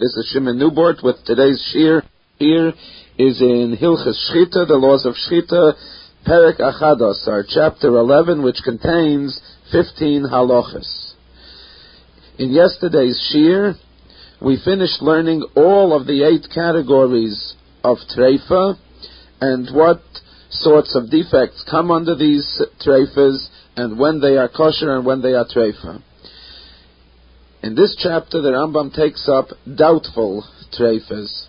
This is Shimon Neubort with today's shir. Here is in Hilchas Shchita, the laws of Shchita, Perek Achados, our chapter 11, which contains 15 halachas. In yesterday's shir, we finished learning all of the eight categories of treifa and what sorts of defects come under these treifas and when they are kosher and when they are treifa. In this chapter, the Rambam takes up doubtful treifas.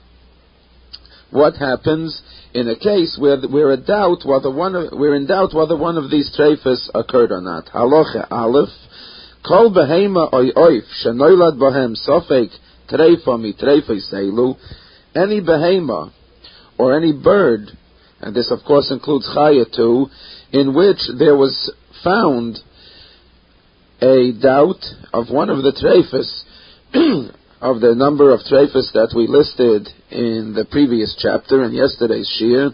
What happens in a case where we're in doubt whether one of, we're in doubt whether one of these treifas occurred or not? Halacha Aleph, Kol behema oy oif shenoilad bohem sofek treifa mi treifa seilu. Any behema or any bird, and this of course includes chaya too, in which there was found a doubt of one of the treifas of the number of treifas that we listed in the previous chapter in yesterday's shir.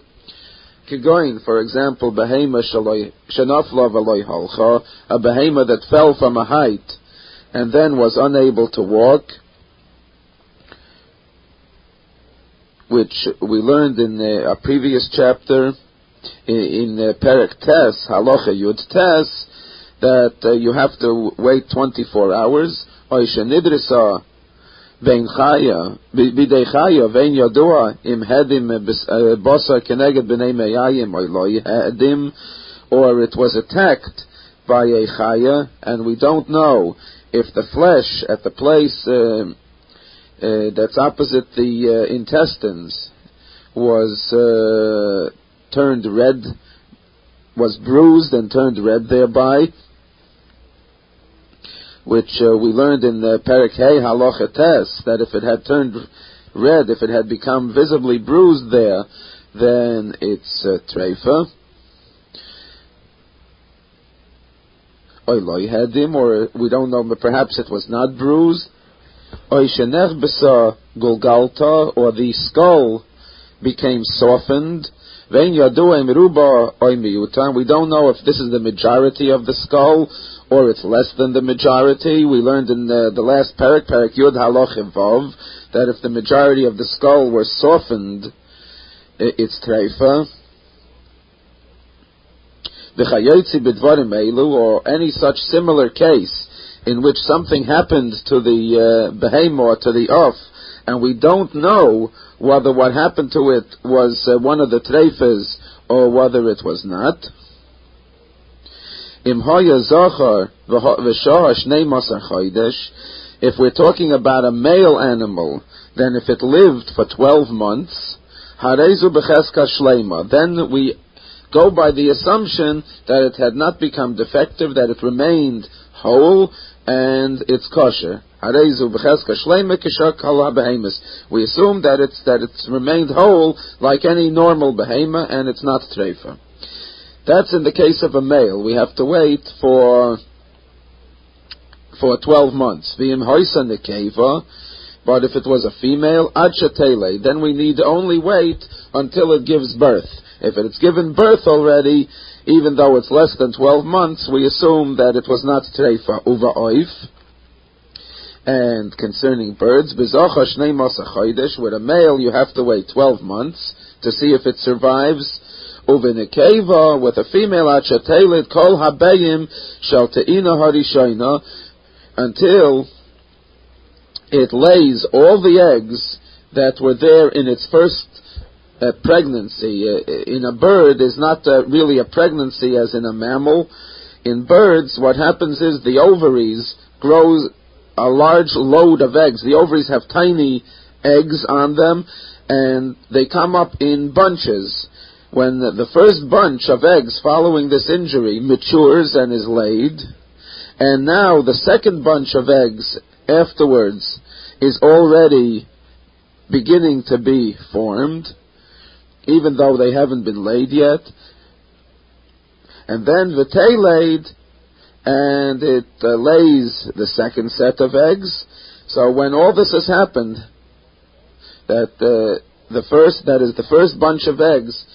Kigoin, for example, behema shenafla v'loy halcha, a behema that fell from a height and then was unable to walk, which we learned in uh, a previous chapter in, in uh, Perek Tes, Halacha Yud Tes, that uh, you have to wait 24 hours. Oisha vein chaya, bidei chaya, vein yadua, im hedim bosa keneged b'nei meyayim, or lo or it was attacked by a chaya, and we don't know if the flesh at the place uh, uh, that's opposite the uh, intestines was uh, turned red, was bruised and turned red thereby, which uh, we learned in the Perek Hey Halacha that if it had turned red, if it had become visibly bruised there, then it's uh, treifa. Oy had him, or we don't know, but perhaps it was not bruised. Oy shenech besa gulgalta, or the skull became softened. We don't know if this is the majority of the skull, or it's less than the majority. We learned in the, the last parak, parak Yud Haloch Vav, that if the majority of the skull were softened, it's treifa. V'chayotzi b'dvarim eilu, or any such similar case in which something happened to the uh, behemoth, to the off, and we don't know whether what happened to it was uh, one of the treifas or whether it was not. If we're talking about a male animal, then if it lived for 12 months, then we go by the assumption that it had not become defective, that it remained whole, and it's kosher. We assume that it's, that it's remained whole like any normal behema, and it's not treifa. That's in the case of a male. We have to wait for for 12 months. V'im nekeva, but if it was a female, ad then we need only wait until it gives birth. If it's given birth already, even though it's less than 12 months, we assume that it was not treifa uva oif. And concerning birds, with a male you have to wait 12 months to see if it survives uvenekeva with a female achatelit kol habayim shall te'ina harishayna until it lays all the eggs that were there in its first uh, pregnancy. Uh, in a bird is not uh, really a pregnancy as in a mammal. In birds, what happens is the ovaries grow a large load of eggs. The ovaries have tiny eggs on them, and they come up in bunches when the first bunch of eggs following this injury matures and is laid, and now the second bunch of eggs afterwards is already beginning to be formed, even though they haven't been laid yet, and then the tay laid, and it uh, lays the second set of eggs. So when all this has happened, that uh, the first, that is the first bunch of eggs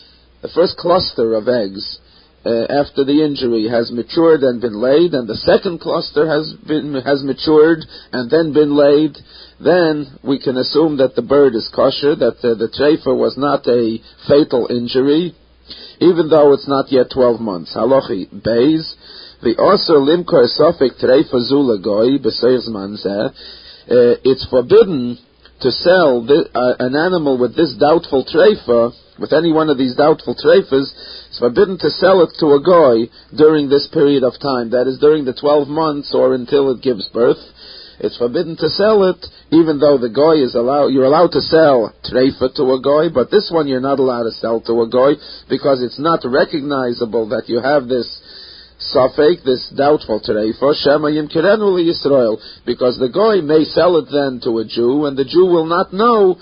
the first cluster of eggs uh, after the injury has matured and been laid, and the second cluster has been has matured and then been laid, then we can assume that the bird is kosher, that uh, the treifa was not a fatal injury, even though it's not yet 12 months. Halachi beis, the also limkor sofik treifa zula. Uh, it's forbidden to sell this, uh, an animal with this doubtful treifa, with any one of these doubtful treifas, it's forbidden to sell it to a goy during this period of time. That is during the 12 months or until it gives birth. It's forbidden to sell it, even though the goy is allowed. You're allowed to sell treifa to a goy, but this one you're not allowed to sell to a goy because it's not recognizable that you have this Safek, this doubtful treifa, Shema Yimkirenu Yisrael, because the goy may sell it then to a Jew, and the Jew will not know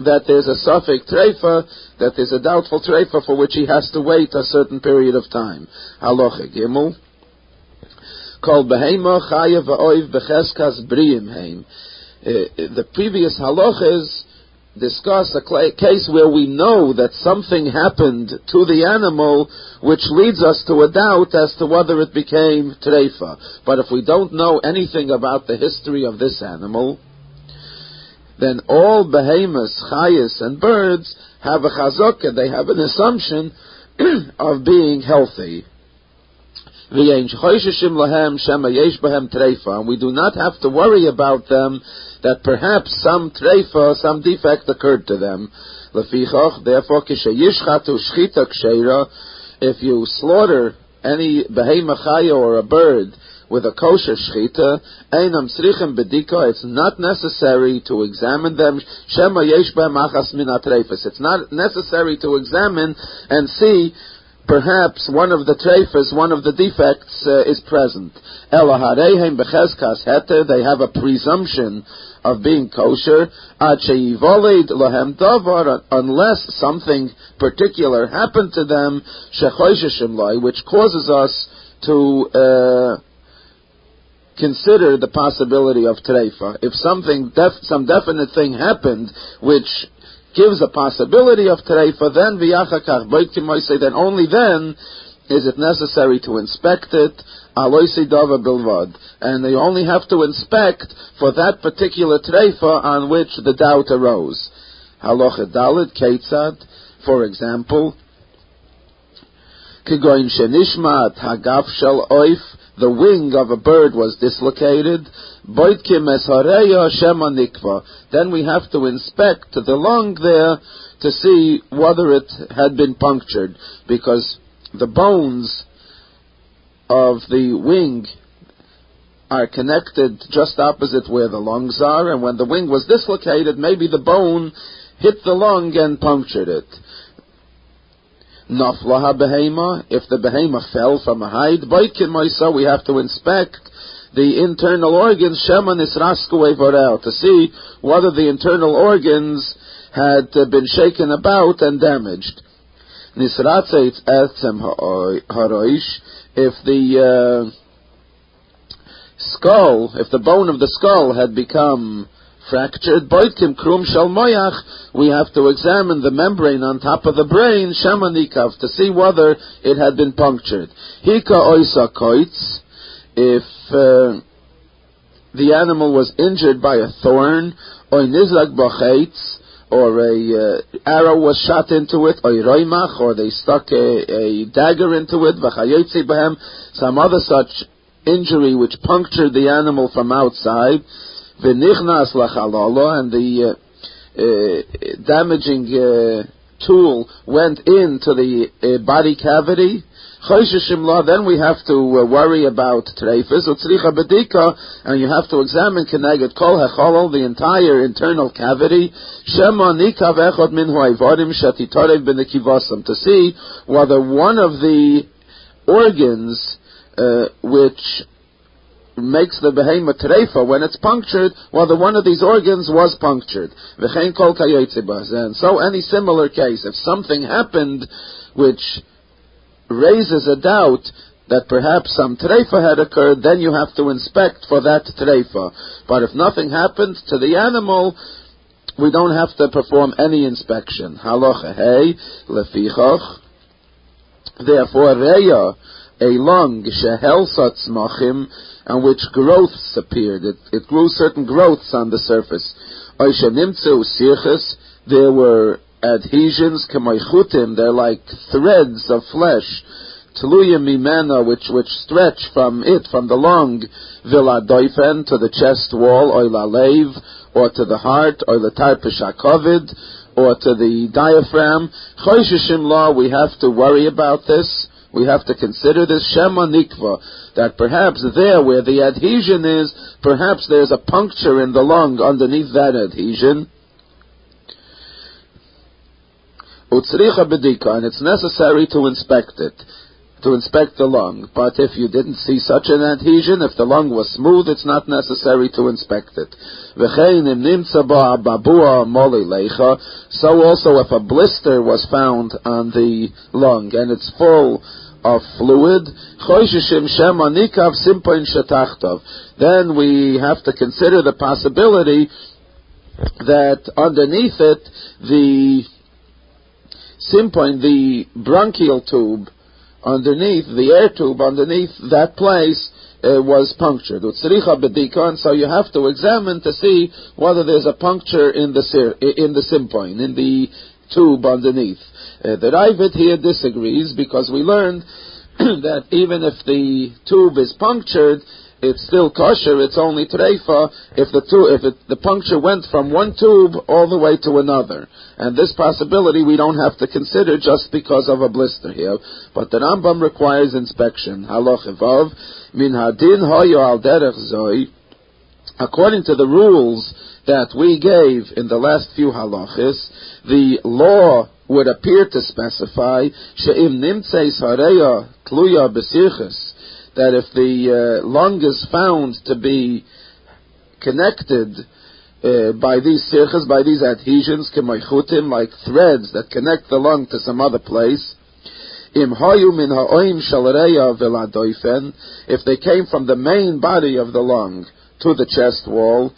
that there's a Safek treifa, that there's a doubtful treifa for which he has to wait a certain period of time. Halacha Gimel. Called Behema Chaya Va'oiv Becheskas Briim Heim. Uh, the previous halachas discuss a case where we know that something happened to the animal which leads us to a doubt as to whether it became treifa. But if we don't know anything about the history of this animal, then all behemoths, chayas, and birds have a chazokah, they have an assumption of being healthy. And we do not have to worry about them that perhaps some treifa, some defect occurred to them. Therefore, if you slaughter any behemah or a bird with a kosher shchita, einam srichem bedika, it's not necessary to examine them. Shema yesh achas min It's not necessary to examine and see perhaps one of the treifas, one of the defects uh, is present. Elaharehem becheskas heter, they have a presumption of being kosher, unless something particular happened to them, which causes us to uh, consider the possibility of treifa. If something, def- some definite thing happened, which gives a possibility of treifa, then v'yachakach say then only then is it necessary to inspect it and they only have to inspect for that particular treifa on which the doubt arose. Halacha Dalit Ketzad, for example, Kigoin Shenishmat Hagaf Shel Oif, the wing of a bird was dislocated. Then we have to inspect the lung there to see whether it had been punctured, because the bones of the wing are connected just opposite where the lungs are, and when the wing was dislocated, maybe the bone hit the lung and punctured it. Naflaha behema, if the behema fell from a height, baikin moisa, we have to inspect the internal organs, shema nisrasku to see whether the internal organs had been shaken about and damaged. Nisratze etzem haroish, if the uh, skull, if the bone of the skull had become fractured, boitkim krum shal moyach, we have to examine the membrane on top of the brain, shamanikav, to see whether it had been punctured. Hika oisa koitz, if uh, the animal was injured by a thorn, nizrak bachetz, or a uh, arrow was shot into it, or or they stuck a, a dagger into it, behem, some other such injury which punctured the animal from outside, v'nichnas lachalala, and the uh, uh, damaging uh, tool went into the uh, body cavity, then we have to worry about bedika, and you have to examine keneget kol hecholol, the entire internal cavity, shema nikav echot min huayvodim shatitorev benekivosam, to see whether one of the organs uh, which makes the behemoth treifa when it's punctured, whether one of these organs was punctured. And so any similar case, if something happened which raises a doubt that perhaps some treifa had occurred, then you have to inspect for that treifa. But if nothing happened to the animal, we don't have to perform any inspection. Halacha hey lefichach Therefore, reya, a lung, shehelsat machim, and which growths appeared. It, it grew certain growths on the surface. There were adhesions, kemoichutim, they're like threads of flesh, Tluya mimena, which, which stretch from it, from the lung, viladoifen, to the chest wall, or lalev, or to the heart, or the tarpishakovid, or to the diaphragm. Choshishim we have to worry about this. We have to consider this Shema Nikva, that perhaps there where the adhesion is, perhaps there's a puncture in the lung underneath that adhesion. Utsricha bedika, and it's necessary to inspect it to inspect the lung. But if you didn't see such an adhesion, if the lung was smooth, it's not necessary to inspect it. So also if a blister was found on the lung and it's full of fluid, then we have to consider the possibility that underneath it, the simpoin, the bronchial tube, underneath, the air tube underneath that place uh, was punctured. And so you have to examine to see whether there's a puncture in the in the simpoin, in the tube underneath. Uh, the Ravid here disagrees because we learned that even if the tube is punctured, it's still kosher, it's only treifa if the tu- if it, the puncture went from one tube all the way to another. And this possibility we don't have to consider just because of a blister here. But the Rambam requires inspection. Haloch evav, min hadin hoyo al derech zoi, according to the rules that we gave in the last few halachas, the law would appear to specify she'im nimtzeis hareya tluya besirchis, that if the uh, lung is found to be connected uh, by these sirchas, by these adhesions, kemaichutim, like threads that connect the lung to some other place, if they came from the main body of the lung to the chest wall,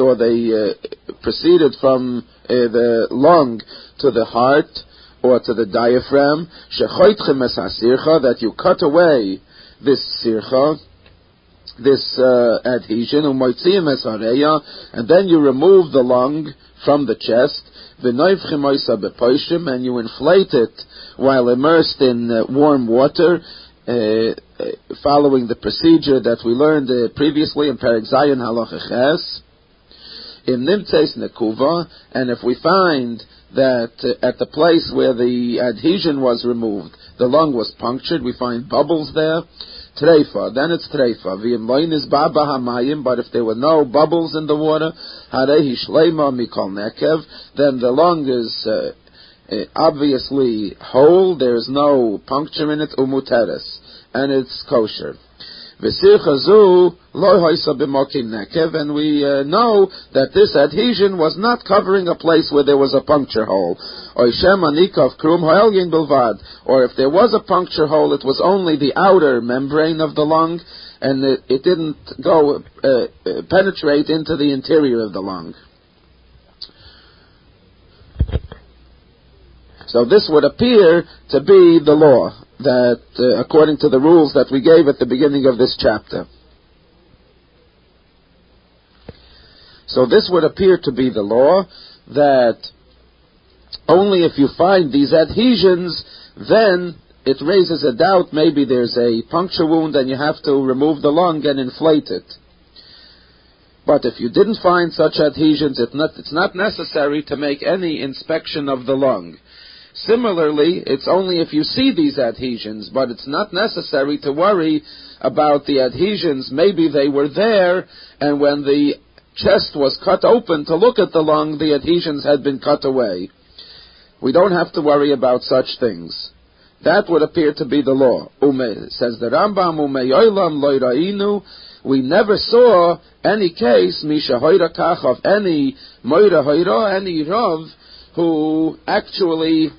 or they uh, proceeded from uh, the lung to the heart, or to the diaphragm, that you cut away this sircha, this uh, adhesion, and then you remove the lung from the chest, and you inflate it while immersed in uh, warm water, uh, uh following the procedure that we learned uh, previously in Perek Zayin Halacha in Nimtzeis Nekuva, and if we find that uh, at the place where the adhesion was removed, the lung was punctured, we find bubbles there. Treifa, then it's treifa. Is baba hamayim, but if there were no bubbles in the water, harehi shleima mikol nekev, then the lung is uh, obviously whole, there's no puncture in it, umuteres, and it's kosher. And we uh, know that this adhesion was not covering a place where there was a puncture hole. Or if there was a puncture hole, it was only the outer membrane of the lung, and it, it didn't go uh, uh, penetrate into the interior of the lung. So this would appear to be the law that, uh, according to the rules that we gave at the beginning of this chapter. So this would appear to be the law that only if you find these adhesions, then it raises a doubt. Maybe there's a puncture wound and you have to remove the lung and inflate it. But if you didn't find such adhesions, it's not, it's not necessary to make any inspection of the lung. Similarly, it's only if you see these adhesions, but it's not necessary to worry about the adhesions. Maybe they were there, and when the chest was cut open to look at the lung, the adhesions had been cut away. We don't have to worry about such things. That would appear to be the law. Ume, says the Rambam, Ume we never saw any case, Misha Kach, of any Moira Hoira, any Rav, who actually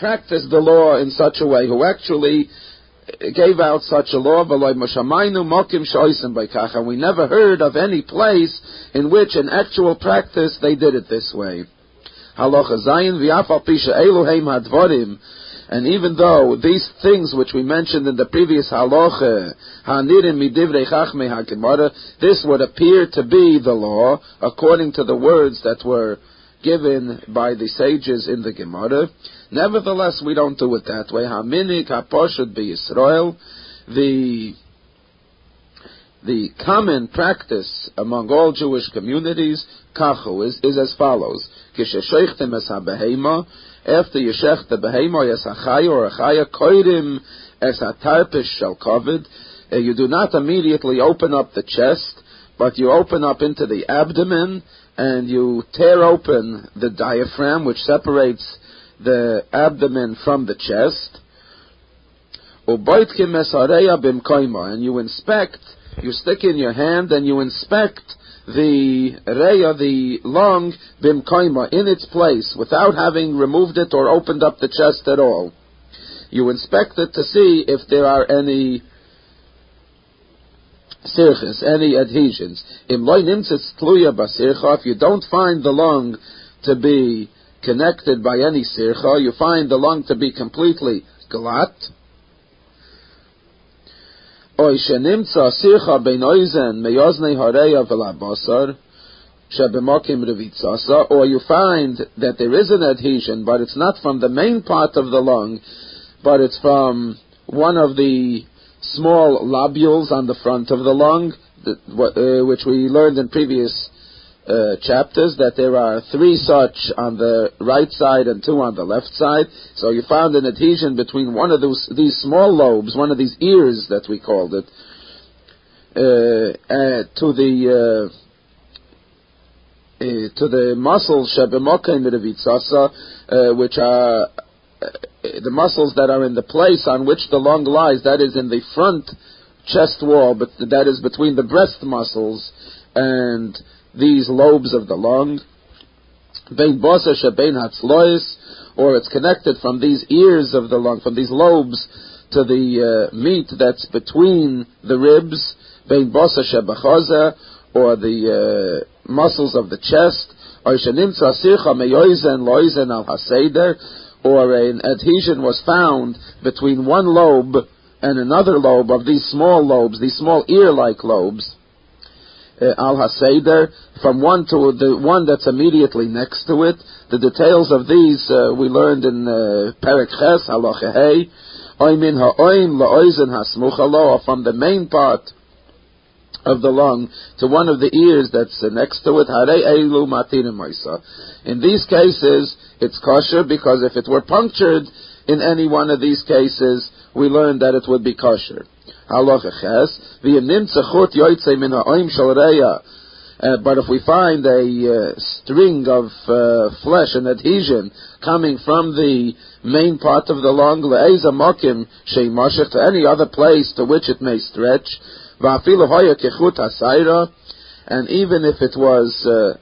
practiced the law in such a way, who actually gave out such a law, and we never heard of any place in which in actual practice they did it this way. And even though these things which we mentioned in the previous halacha, hanirim this would appear to be the law according to the words that were given by the sages in the Gemara. Nevertheless, we don't do it that way. Haminik haposhut be Israel. The the common practice among all Jewish communities, kachu, is, is as follows. Kishesheichtem es ha after you shech the behema es ha or a chaya, koidim es ha shall covered, uh, you do not immediately open up the chest, but you open up into the abdomen, and you tear open the diaphragm, which separates the abdomen from the chest, and you inspect you stick in your hand and you inspect the reya, the lung, bimkoima, in its place, without having removed it or opened up the chest at all. You inspect it to see if there are any sirchis, any adhesions. If you don't find the lung to be connected by any sircha, you find the lung to be completely glat, or you find that there is an adhesion, but it's not from the main part of the lung, but it's from one of the small lobules on the front of the lung, uh, which we learned in previous uh, chapters that there are three such on the right side and two on the left side. So you found an adhesion between one of those these small lobes, one of these ears that we called it, uh, uh, to the uh, to the muscles uh, which are uh, the muscles that are in the place on which the lung lies. That is in the front chest wall, but that is between the breast muscles and these lobes of the lung, hatzlois, or it's connected from these ears of the lung, from these lobes, to the uh, meat that's between the ribs, or the uh, muscles of the chest, or an adhesion was found between one lobe and another lobe of these small lobes, these small ear-like lobes, al haseder from one to the one that's immediately next to it. The details of these uh, we learned in uh, Perek Ches Halacha Hey. Oimin ha'oim la'oizen from the main part of the lung to one of the ears that's next to it. Hare Eilu Matinim In these cases, it's kosher because if it were punctured in any one of these cases, we learned that it would be kosher. Halacha ches, chut yoytze min ha'oim shal reya. Uh, but if we find a uh, string of uh, flesh and adhesion coming from the main part of the lung, le'eza mokim sheimashich, to any other place to which it may stretch, va'afilu hoya kechut hasayra, and even if it was uh,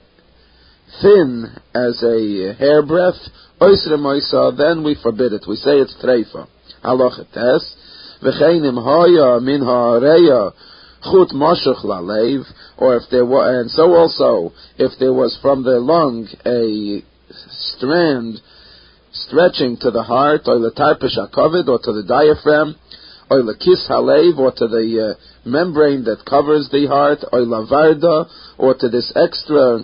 thin as a hairbreadth, oisre moisa, then we forbid it. We say it's treifa. Halacha tes, v'chein im hoya min ha'areya chut moshuch lalev, or if there were, and so also, if there was from the lung a strand stretching to the heart, or the tarpish akovid, or to the diaphragm, or the kiss halev, or to the uh, membrane that covers the heart, or lavarda, or to this extra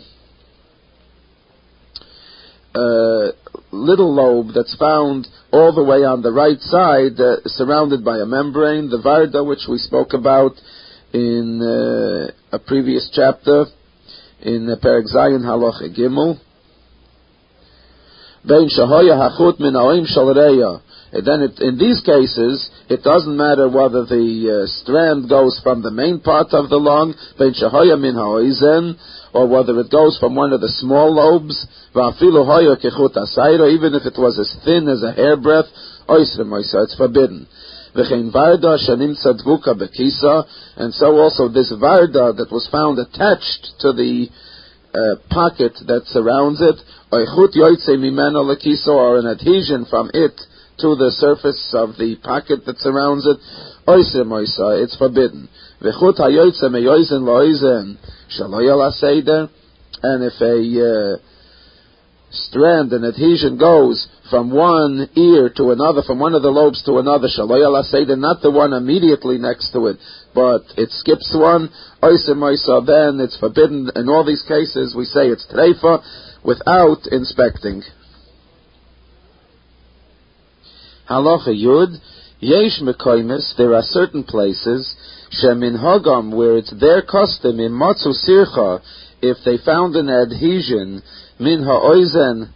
uh, little lobe that's found all the way on the right side, uh, surrounded by a membrane, the varda, which we spoke about in uh, a previous chapter, in uh, Perek Zayin Halacha Gimel. Shal then it, in these cases, it doesn't matter whether the uh, strand goes from the main part of the lung, or whether it goes from one of the small lobes, even if it was as thin as a hairbreadth, it's forbidden. And so also this varda that was found attached to the uh, pocket that surrounds it, or an adhesion from it to the surface of the pocket that surrounds it, oise moisa, it's forbidden. V'chut hayoitze meyoizen loizen, and if a uh, strand, an adhesion goes from one ear to another, from one of the lobes to another, shaloyala seder, not the one immediately next to it, but it skips one, oisim oisa, then it's forbidden. In all these cases, we say it's treifa without inspecting. Halacha Yud, Yesh Mekoimis, there are certain places, Shemin Hagam, where it's their custom in Matzu Sircha, if they found an adhesion, Min Ha'oizen,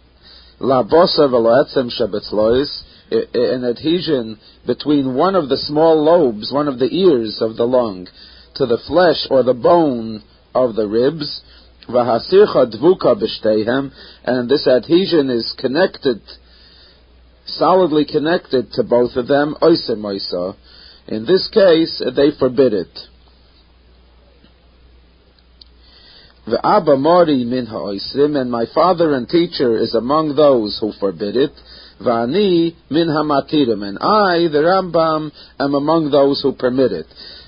La Bosa Veloetzem Shebetzlois, an adhesion between one of the small lobes, one of the ears of the lung, to the flesh or the bone of the ribs, Vahasircha Dvuka B'Shteihem, and this adhesion is connected solidly connected to both of them, oisa moisa. In this case, they forbid it. The Abba Mori min ha'oisim, and my father and teacher is among those who forbid it. Vani min hamatirim, and I, the Rambam, am among those who permit it.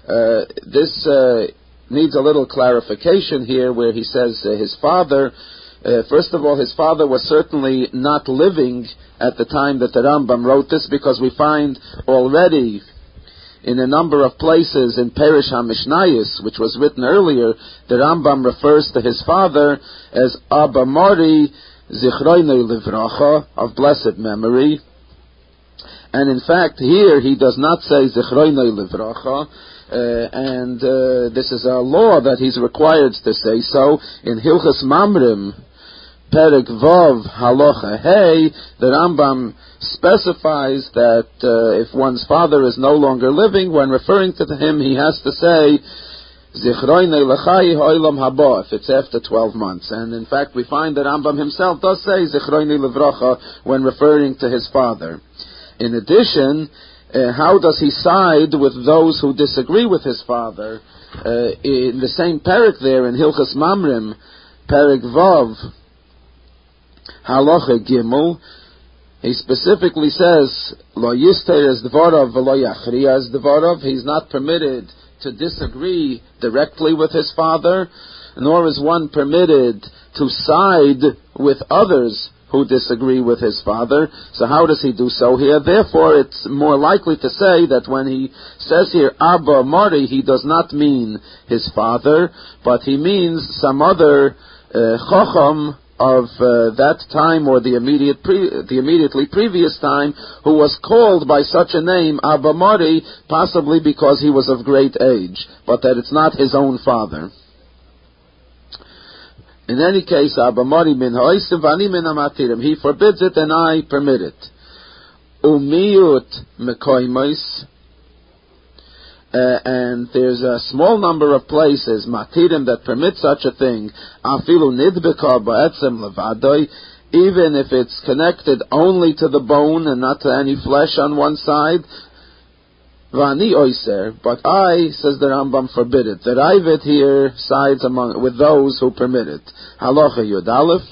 Uh, this uh, needs a little clarification here, where he says uh, his father uh, first of all, his father was certainly not living at the time that the Rambam wrote this because we find already in a number of places in Perish HaMishnayis, which was written earlier, the Rambam refers to his father as Abba Mori Zichroinu Livracha, of blessed memory. And in fact, here he does not say Zichroinu Livracha, uh, and uh, this is a law that he's required to say so in Hilchas Mamrim, Perek Vav Halacha Hey, the Rambam specifies that uh, if one's father is no longer living, when referring to him, he has to say, Zichroine lechai ho'ilam haba, if it's after 12 months. And in fact, we find that Rambam himself does say Zichroine levracha when referring to his father. In addition, uh, how does he side with those who disagree with his father? Uh, in the same parak there in Hilchas Mamrim, parak Vav, Halacha Gimel, he specifically says, Lo yister as dvarav v'lo yachriya as dvarav. He's not permitted to disagree directly with his father, nor is one permitted to side with others who disagree with his father. So how does he do so here? Therefore, it's more likely to say that when he says here Abba Mari, he does not mean his father, but he means some other uh, of uh, that time or the immediate pre- the immediately previous time who was called by such a name Abba Mari possibly because he was of great age but that it's not his own father. In any case Abba Mari min vani min amatirim. He forbids it and I permit it. Umiyut mekoimos uh, and there's a small number of places, matirim, that permit such a thing, afilu nidbeka ba'etzem levadoi, even if it's connected only to the bone and not to any flesh on one side, Vani oiser, but I, says the Rambam, forbid it. The Ravid here sides among with those who permit it. Halacha Yud Aleph,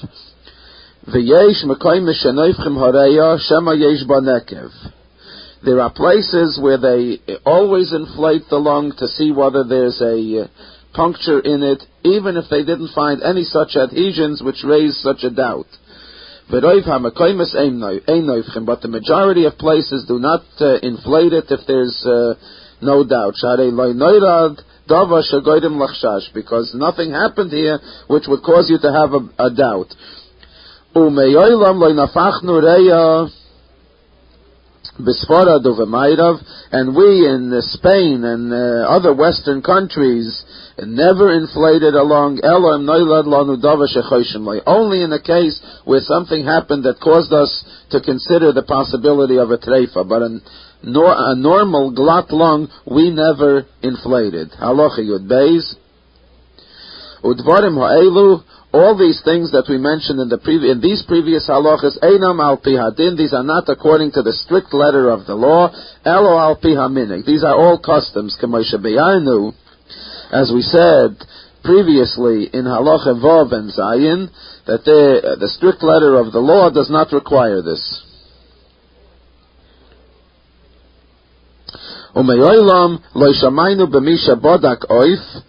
V'yesh mekoim shenoifchim horeya, shema yesh banekev. There are places where they always inflate the lung to see whether there's a uh, puncture in it, even if they didn't find any such adhesions which raise such a doubt. But the majority of places do not uh, inflate it if there's uh, no doubt. Because nothing happened here which would cause you to have a, a doubt and we in Spain and uh, other Western countries never inflated along Elohim Noilad Lanu Only in a case where something happened that caused us to consider the possibility of a treifa, but a, nor, a normal glot lung we never inflated. Halacha Yud Beis. Udvarim ha'elu all these things that we mentioned in the previ- in these previous halachas, einam al pihadin, these are not according to the strict letter of the law, elo al pihaminik. These are all customs, k'moshe beyanu, as we said previously in halacha vav and zayin, that the, uh, the strict letter of the law does not require this. Umeyoilam lo shamaynu b'misha bodak oif,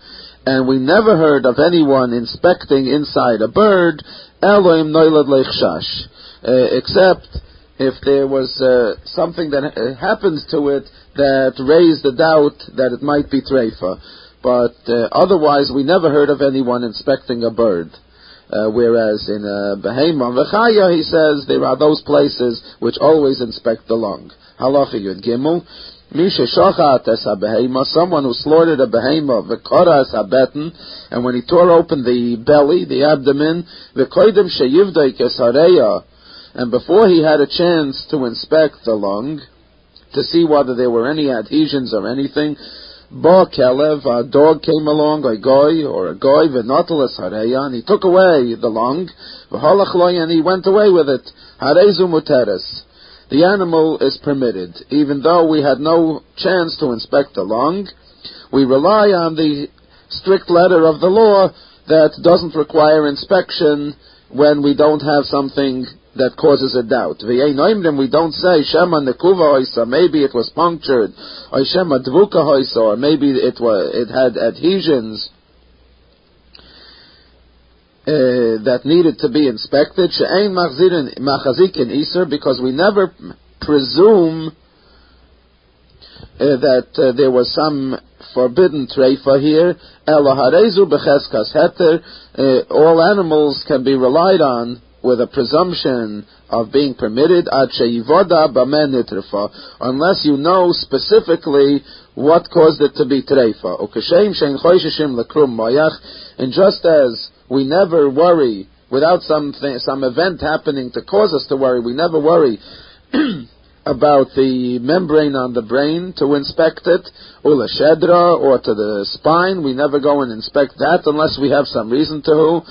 and we never heard of anyone inspecting inside a bird, Elohim noilad leichshash, uh, except if there was uh, something that uh, happens to it that raised the doubt that it might be treifa. But uh, otherwise, we never heard of anyone inspecting a bird. Uh, whereas in uh, Behema V'chaya, he says there are those places which always inspect the lung. Halacha Yud Gimel. Misha shochat es behema, someone who slaughtered a behema, v'kora es habeten, and when he tore open the belly, the abdomen, v'koidim sheyivdoi kesareya, and before he had a chance to inspect the lung, to see whether there were any adhesions or anything, Ba Kelev, a dog came along, a goy, or a goy, v'notelas hareya, and he took away the lung, v'halach and he went away with it. Harezu muteres. The animal is permitted, even though we had no chance to inspect the lung. We rely on the strict letter of the law that doesn't require inspection when we don't have something that causes a doubt. We don't say Shema Nekuva Hoisa, maybe it was punctured, or Shema Dvuka Hoisa, or maybe it was it had adhesions uh, that needed to be inspected. She'ain Machazik in Easter, because we never presume uh, that uh, there was some forbidden treifa here. Eloharezu becheskas. Uh, all animals can be relied on with a presumption of being permitted unless you know specifically what caused it to be treifa. And just as we never worry without something, some event happening to cause us to worry, we never worry about the membrane on the brain to inspect it, ula shedra, or to the spine. We never go and inspect that unless we have some reason to.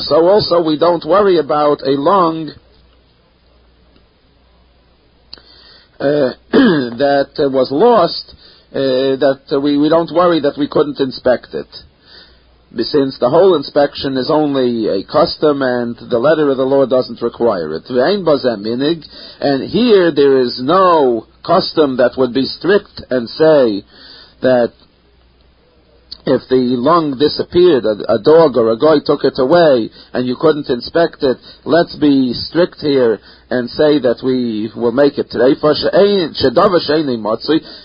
So also we don't worry about a lung uh, that was lost, Uh, that we, we don't worry that we couldn't inspect it since the whole inspection is only a custom and the letter of the law doesn't require it. And here there is no custom that would be strict and say that if the lung disappeared, a, a, dog or a guy took it away, and you couldn't inspect it, let's be strict here and say that we will make it today.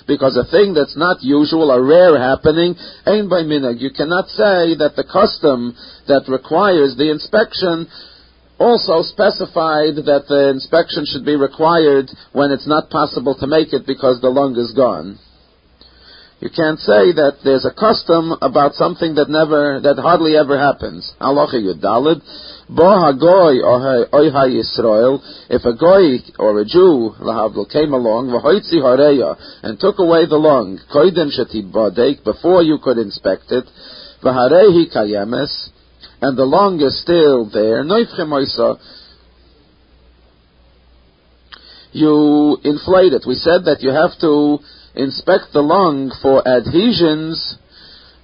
Because a thing that's not usual, a rare happening, ain't by minhag. You cannot say that the custom that requires the inspection also specified that the inspection should be required when it's not possible to make it because the lung is gone. You can't say that there's a custom about something that never, that hardly ever happens. Halacha Yudalid. Bo hagoy oy ha Yisrael. If a goy or a Jew, lahavdil, came along, v'hoitzi hareya, and took away the lung, koidem shetibadek, before you could inspect it, v'harehi kayemes, and the lung is still there, noifchem you inflate it. We said that you have to inspect the lung for adhesions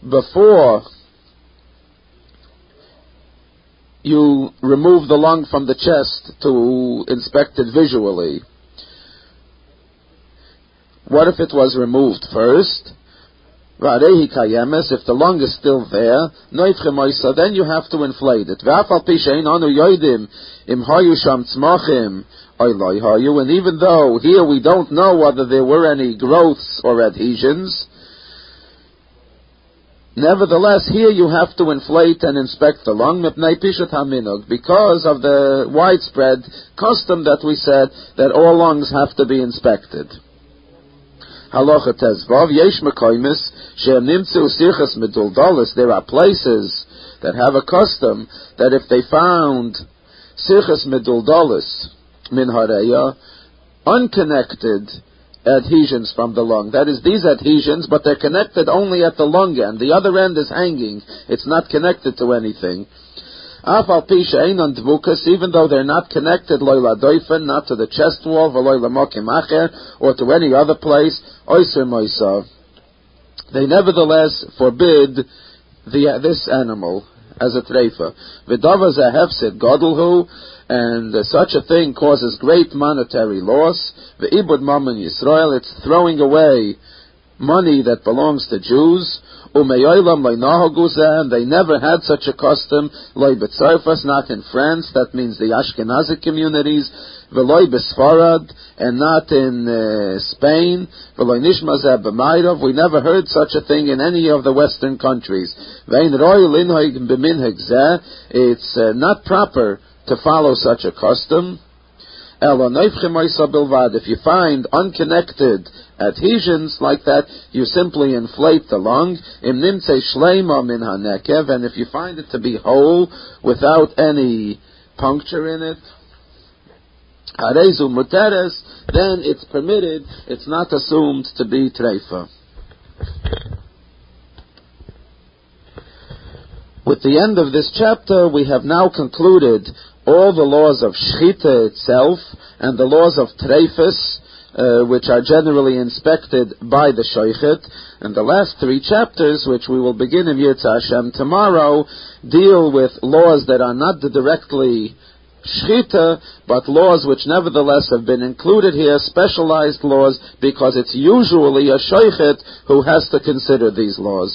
before you remove the lung from the chest to inspect it visually. What if it was removed first? If the lung is still there, then you have to inflate it. And even though here we don't know whether there were any growths or adhesions, nevertheless here you have to inflate and inspect the lung because of the widespread custom that we said that all lungs have to be inspected. There are places that have a custom that if they found Sirchas Meduldalis, min hareya, unconnected adhesions from the lung. That is, these adhesions, but they're connected only at the lung end. The other end is hanging. It's not connected to anything. Afal Even though they're not connected, not to the chest wall, or to any other place, they nevertheless forbid the, this animal as a treifa. V'dava zehefsid godlhu, and uh, such a thing causes great monetary loss. The ibud mammon Yisrael, it's throwing away money that belongs to Jews. And they never had such a custom, not in France, that means the Ashkenazi communities, Veloy Besfarad, and not in uh, Spain, Nishmazeh we never heard such a thing in any of the Western countries. It's uh, not proper to follow such a custom. If you find unconnected adhesions like that, you simply inflate the lung. And if you find it to be whole without any puncture in it, then it's permitted, it's not assumed to be treifa. With the end of this chapter, we have now concluded all the laws of Shchita itself and the laws of Treifus, uh, which are generally inspected by the Shoichet. And the last three chapters, which we will begin in Yirtzeh Hashem tomorrow, deal with laws that are not directly Shchita, but laws which nevertheless have been included here, specialized laws, because it's usually a Shoichet who has to consider these laws.